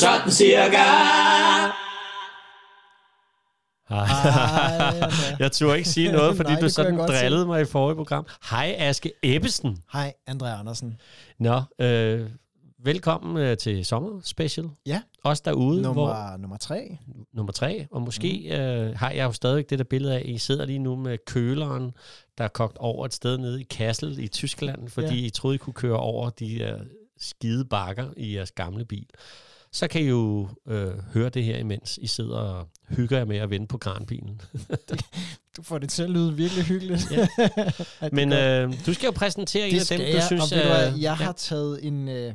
sådan cirka. Hej. Jeg turde ikke sige noget, fordi Nej, du sådan drillede mig i forrige program. Hej Aske Ebbesen. Hej, Andre Andersen. Nå, øh, velkommen øh, til Sommer Special. Ja. Os derude, Nummer, hvor nummer tre. nummer tre. Og måske mm. øh, har jeg jo stadig det der billede af, at I sidder lige nu med køleren, der er kogt over et sted nede i Kassel i Tyskland, fordi Ja. I troede, I kunne køre over de der skide bakker i jeres gamle bil. Så kan I jo øh, høre det her, imens I sidder og hygger jer med at vende på kranbilen. Du får det til at lyde virkelig hyggeligt. Ja. Men øh, du skal jo præsentere en det af skal dem, jeg, du synes... og ved du hvad, jeg har ja. taget en, øh,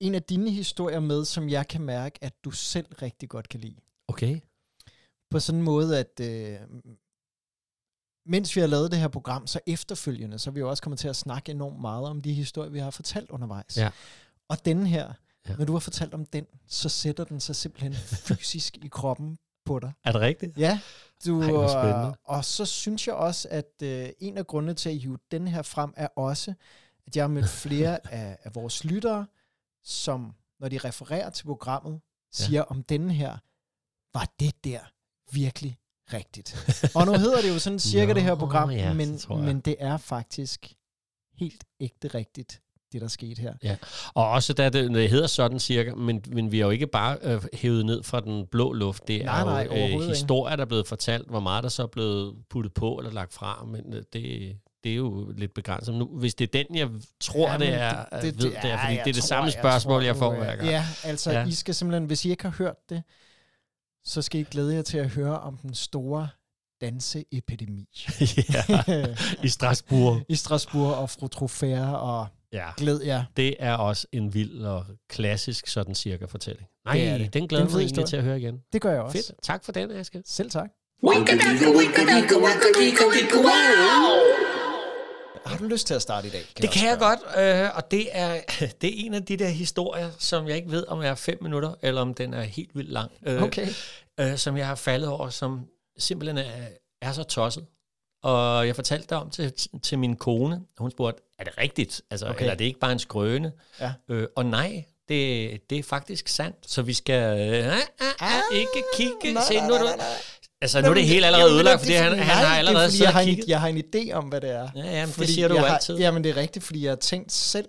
en af dine historier med, som jeg kan mærke, at du selv rigtig godt kan lide. Okay. På sådan en måde, at øh, mens vi har lavet det her program, så efterfølgende, så er vi jo også kommet til at snakke enormt meget om de historier, vi har fortalt undervejs. Ja. Og den her, Ja. når du har fortalt om den, så sætter den sig simpelthen fysisk i kroppen på dig. Er det rigtigt? Ja, du, Ej, øh, og så synes jeg også, at øh, en af grundene til at hive den her frem, er også, at jeg har mødt flere af, af vores lyttere, som, når de refererer til programmet, siger ja. om den her, var det der virkelig rigtigt? og nu hedder det jo sådan cirka Nå, det her program, ja, men, men det er faktisk helt ægte rigtigt, det der skete her. Og også da det, det hedder sådan cirka, men, men vi har jo ikke bare øh, hævet ned fra den blå luft. Det Nej, er nej, jo øh, historier, der er blevet fortalt, hvor meget der så er blevet puttet på eller lagt fra, men øh, det, det er jo lidt begrænset. Nu, hvis det er den, jeg tror, Ja, det er, det, det, ved det, er, fordi jeg det er det tror- samme spørgsmål, jeg, tror, får du, hver øh, gang. Ja, altså Ja. ja. I skal simpelthen, hvis I ikke har hørt det, så skal I glæde jer til at høre om den store danseepidemi ja. I Strasbourg. i Strasbourg og fru Trofære, og Ja. glæd jer. Det er også en vild og klassisk sådan cirka fortælling. Nej, Det er det. den glæder Det er en mig egentlig til at høre igen. Det gør jeg også. Fedt. Tak for den, Aske. Selv tak. Har du lyst til at starte i dag? Det kan jeg godt, øh, og det er, det er en af de der historier, som jeg ikke ved, om jeg er fem minutter, eller om den er helt vildt lang. Øh, Okay. øh, som jeg har faldet over, som simpelthen er, er så tosset. Og jeg fortalte det om til, til min kone. Hun spurgte, er det rigtigt? Altså, okay. Eller er det ikke bare en skrøne? Ja. Øh, og nej, det, det er faktisk sandt. Så vi skal øh, ah, ah, ikke kigge. nej, Se, nej, nu, du, nej, nej. altså, nu er det helt allerede ødelagt, det fordi han, han nej, har allerede det er, fordi jeg har, en, jeg har en idé om, hvad det er. Ja, jamen, det Fordi siger du jeg jo har, altid. Jamen, det er rigtigt, fordi jeg har tænkt selv...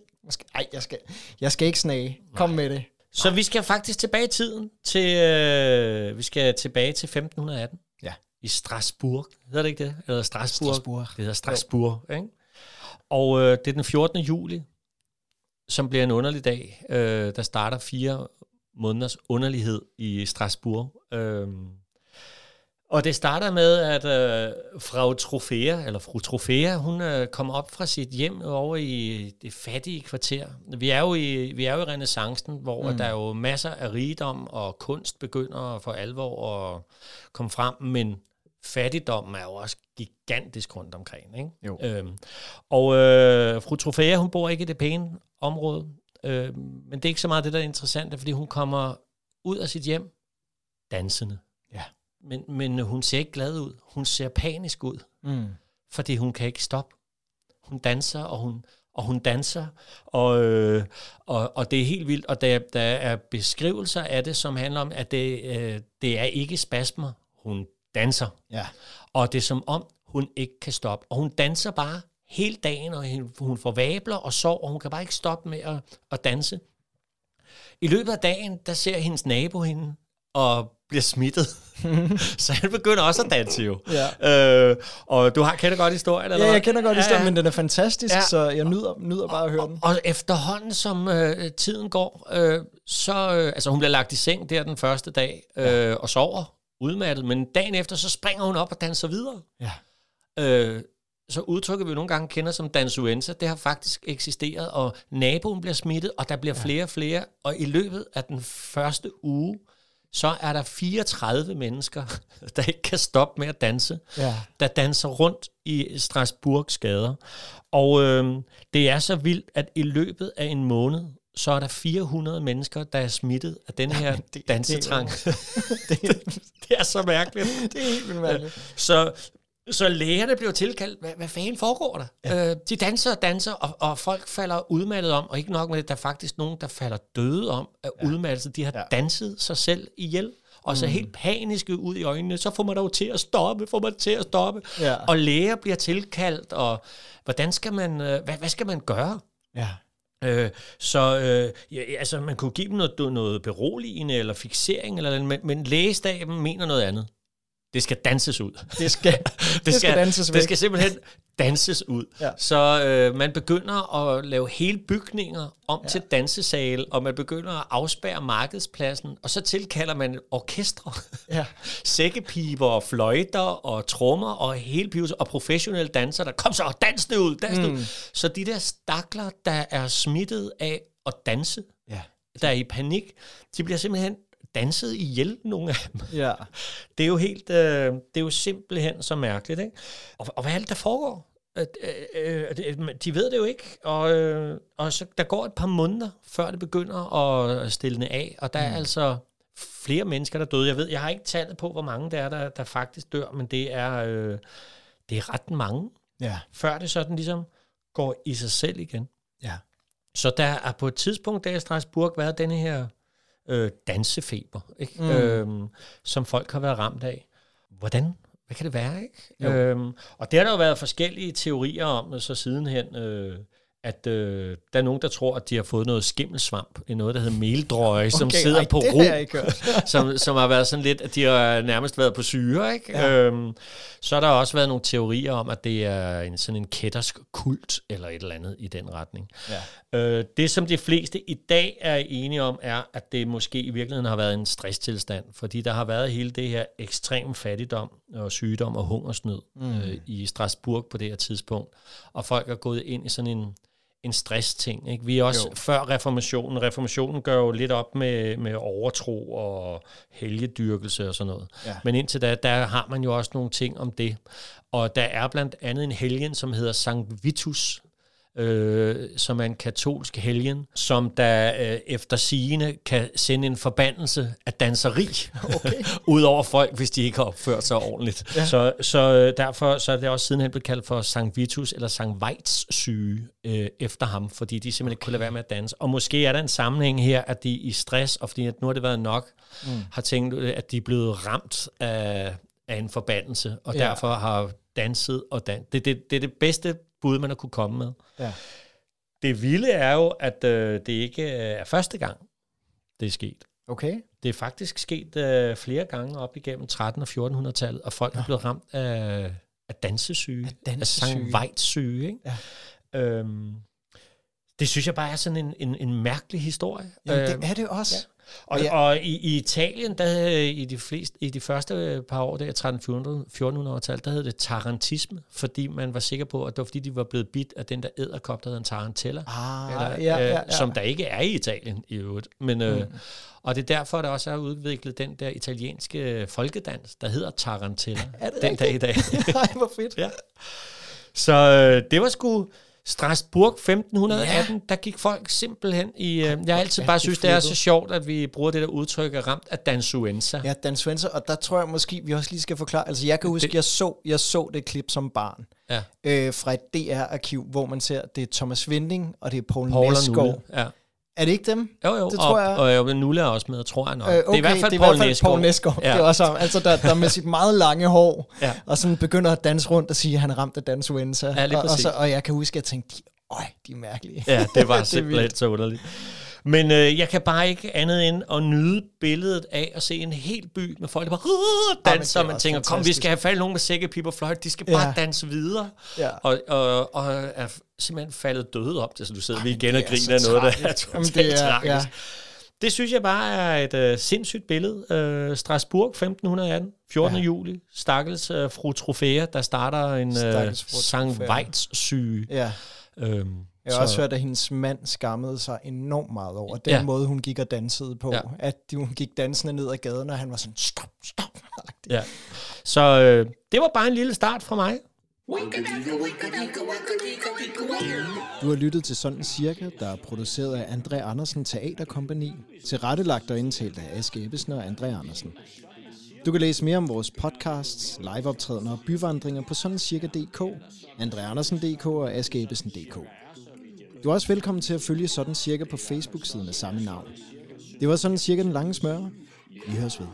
Nej, jeg skal, jeg skal ikke snage. Kom med det. Så vi skal faktisk tilbage i tiden til øh, vi skal tilbage til 1518. Ja. I Strasbourg. Hedder det ikke det? Eller Strasbourg. Strasbourg. Det hedder Strasbourg, ikke? Og øh, det er den 14. juli, som bliver en underlig dag. Øh, der starter fire måneders underlighed i Strasbourg. Øh, og det starter med, at øh, Frau Trofea, eller fru Trofea, hun øh, kommer op fra sit hjem over i det fattige kvarter. Vi er jo i, vi er jo i renaissancen, hvor mm. der er jo masser af rigdom, og kunst begynder for alvor at komme frem, men fattigdommen er jo også gigantisk rundt omkring. Ikke? Jo. Øhm, og øh, fru Trofea, hun bor ikke i det pæne område, øh, men det er ikke så meget det, der er interessant, fordi hun kommer ud af sit hjem dansende. Ja. Men, men hun ser ikke glad ud. Hun ser panisk ud, Mm. fordi hun kan ikke stoppe. Hun danser, og hun, og hun danser, og, øh, og, og det er helt vildt. Og der, der er beskrivelser af det, som handler om, at det, øh, det er ikke spasmer. Hun danser. Ja. Og det er som om, hun ikke kan stoppe. Og hun danser bare hele dagen, og hun- får vabler og sover, og hun kan bare ikke stoppe med at, at danse. I løbet af dagen, der ser hendes nabo hende, og bliver smittet. så han begynder også at danse jo. Ja. Øh, og du har kender godt historien, eller Ja, jeg kender godt Ja, historien, ja. men den er fantastisk, Ja. ja. så jeg nyder, nyder bare at høre den. Og efterhånden, som øh, tiden går, øh, så... Øh, altså, hun bliver lagt i seng der den første dag, øh, og sover udmattet, men dagen efter, så springer hun op og danser videre. Ja. Øh, så udtrykket, vi nogle gange kender som dansuenza, det har faktisk eksisteret, og naboen bliver smittet, og der bliver flere og flere, og i løbet af den første uge, så er der 34 mennesker, der ikke kan stoppe med at danse, Ja. der danser rundt i Strasbourgs gader. Og øh, det er så vildt, at i løbet af en måned, så er der 400 mennesker, der er smittet af den her det- det- dansetrang. det, det er så mærkeligt. det er helt vildt mærkeligt. Så Så lægerne blev tilkaldt. Hvad, hvad fanden foregår der? Ja. Øh, de danser og danser, og, og folk falder udmattet om. Og ikke nok med det, der er faktisk nogen, der falder døde om af ja. udmattelse. De har ja. danset sig selv ihjel og så mm. helt paniske ud i øjnene, så får man dog til at stoppe, får man til at stoppe. Ja. Og læger bliver tilkaldt, og hvordan skal man, øh, hvad, hvad skal man gøre? Ja. Øh, så øh, ja, altså, man kunne give dem noget, noget beroligende eller fixering, eller, men, men lægestaben mener noget andet. Det skal danses ud. Det skal, det, det skal, skal danses væk. Det skal simpelthen danses ud. Ja. Så øh, man begynder at lave hele bygninger om ja. til dansesale, og man begynder at afspærre markedspladsen, og så tilkalder man orkestre, ja. sækkepiber og fløjter og trommer og hele pivet, og professionelle dansere, der kom så, dans det ud, dans mm. det ud. Så de der stakler, der er smittet af at danse, ja. der er i panik, de bliver simpelthen danset ihjel, nogle af dem. Ja. Det er jo helt, øh, det er jo simpelthen så mærkeligt, ikke? Og, og hvad er det, der foregår? Øh, øh, de ved det jo ikke, og, øh, og så der går et par måneder, før det begynder at stille af, og der mm. er altså flere mennesker, der døde. Jeg ved, jeg har ikke tallet på, hvor mange der er, der, der faktisk dør, men det er, øh, det er ret mange, ja. før det sådan ligesom går i sig selv igen. Ja. Så der er på et tidspunkt, der i Strasbourg været denne her øh, dansefeber, ikke? Mm. Øhm, som folk har været ramt af. Hvordan? Hvad kan det være, ikke? Øhm, og det har der jo været forskellige teorier om, så sidenhen... Øh, at øh, der er nogen, der tror, at de har fået noget skimmelsvamp noget, der hedder meldrøje, okay, som sidder ej, på ro, som, som har været sådan lidt, at de har nærmest været på syre. Ikke? Ja. Øhm, så har der også været nogle teorier om, at det er en sådan en kættersk kult, eller et eller andet i den retning. Ja. Øh, det, som de fleste i dag er enige om, er, at det måske i virkeligheden har været en stresstilstand, fordi der har været hele det her ekstrem fattigdom og sygdom og hungersnød mm. øh, i Strasbourg på det her tidspunkt, og folk er gået ind i sådan en en stress-ting. Ikke? Vi er også jo. før reformationen. Reformationen gør jo lidt op med, med overtro og helgedyrkelse og sådan noget. Ja. Men indtil da, der har man jo også nogle ting om det. Og der er blandt andet en helgen, som hedder Sankt Vitus, øh, som er en katolsk helgen, som der øh, efter sigende kan sende en forbandelse af danseri okay. ud over folk, hvis de ikke har opført sig ordentligt. Ja. Så, så øh, derfor så er det også sidenhen blevet kaldt for Sankt Vitus eller Sankt Weits syge øh, efter ham, fordi de simpelthen okay. ikke kunne lade være med at danse. Og måske er der en sammenhæng her, at de i stress, og fordi at nu har det været nok, mm. har tænkt, øh, at de er blevet ramt af, af en forbandelse, og ja. derfor har danset og dans. Det, det, det er det bedste bud, man har kunne komme med. Ja. Det vilde er jo, at øh, det ikke er første gang, det er sket. Okay. Det er faktisk sket øh, flere gange op igennem 1300- og 1400-tallet, og folk ja. er blevet ramt af, af dansesyge, af, dansesyge. af syge. Ikke? Ja. Øhm, det synes jeg bare er sådan en, en, en mærkelig historie. Jamen, det øhm, er det også. Ja. Og, ja. og i, i Italien, der i de, fleste, i de første par år, der 1300-1400-tallet, der hed det tarantisme, fordi man var sikker på, at det var fordi, de var blevet bit af den der æderkop, der hedder en tarantella, ah, eller, ja, ja, ja. som der ikke er i Italien i øvrigt. Men, øh, mm. øh, og det er derfor, der også er udviklet den der italienske folkedans, der hedder tarantella, er det den dag i dag. Nej, hvor fedt. ja. Så øh, det var sgu Strasbourg 1518, ja. der gik folk simpelthen i... Øh, jeg har altid bare synes, det er så sjovt, at vi bruger det der udtryk af ramt af dansuenza. Ja, dansuenza, og der tror jeg måske, vi også lige skal forklare... Altså, jeg kan huske, det, jeg så, jeg så det klip som barn ja. øh, fra et DR-arkiv, hvor man ser, det er Thomas Vinding, og det er Paul, Paul Næsgaard. Ja. Er det ikke dem? Jo, jo. Det tror og, jeg. Og, og Nulle er også med, tror jeg nok. Øh, okay, det er i hvert fald det er Paul, Næsgaard. Paul Næsgaard. Ja. Det er også altså der, der med sit meget lange hår, ja. og sådan begynder at danse rundt og sige, at han er ramt af dansuenza. Ja, og, og, så, og jeg kan huske, at jeg tænkte, øj, de er mærkelige. Ja, det var simpelthen så underligt. Men øh, jeg kan bare ikke andet end at nyde billedet af at se en hel by med folk, der bare danser, og man tænker, fantastisk. kom, vi skal have fat nogen med sækkepiber fløjt, de skal bare ja. danse videre. Ja. Og, og, og er simpelthen faldet døde op så du sidder vi igen og griner af noget, der er totalt det er, tragisk. Ja. Det synes jeg bare er et uh, sindssygt billede. Uh, Strasbourg 1518, 14. Ja. juli. Stakkels uh, fru Trofæa, der starter en uh, Sankt Weits syge. Ja. Øhm, jeg har så. også hørt, at hendes mand skammede sig enormt meget over den ja. måde, hun gik og dansede på. Ja. At hun gik dansende ned ad gaden, og han var sådan, stop, stop. Ja. Så øh, det var bare en lille start fra mig. Du har lyttet til Sådan Cirka, der er produceret af André Andersen Teaterkompagni, tilrettelagt og indtalt af Aske Ebbesen og André Andersen. Du kan læse mere om vores podcasts, liveoptrædener og byvandringer på sådancirka.dk, andreandersen.dk og askeebesen.dk. Du er også velkommen til at følge Sådan Cirka på Facebook-siden af samme navn. Det var Sådan Cirka den lange smør. Vi høres ved.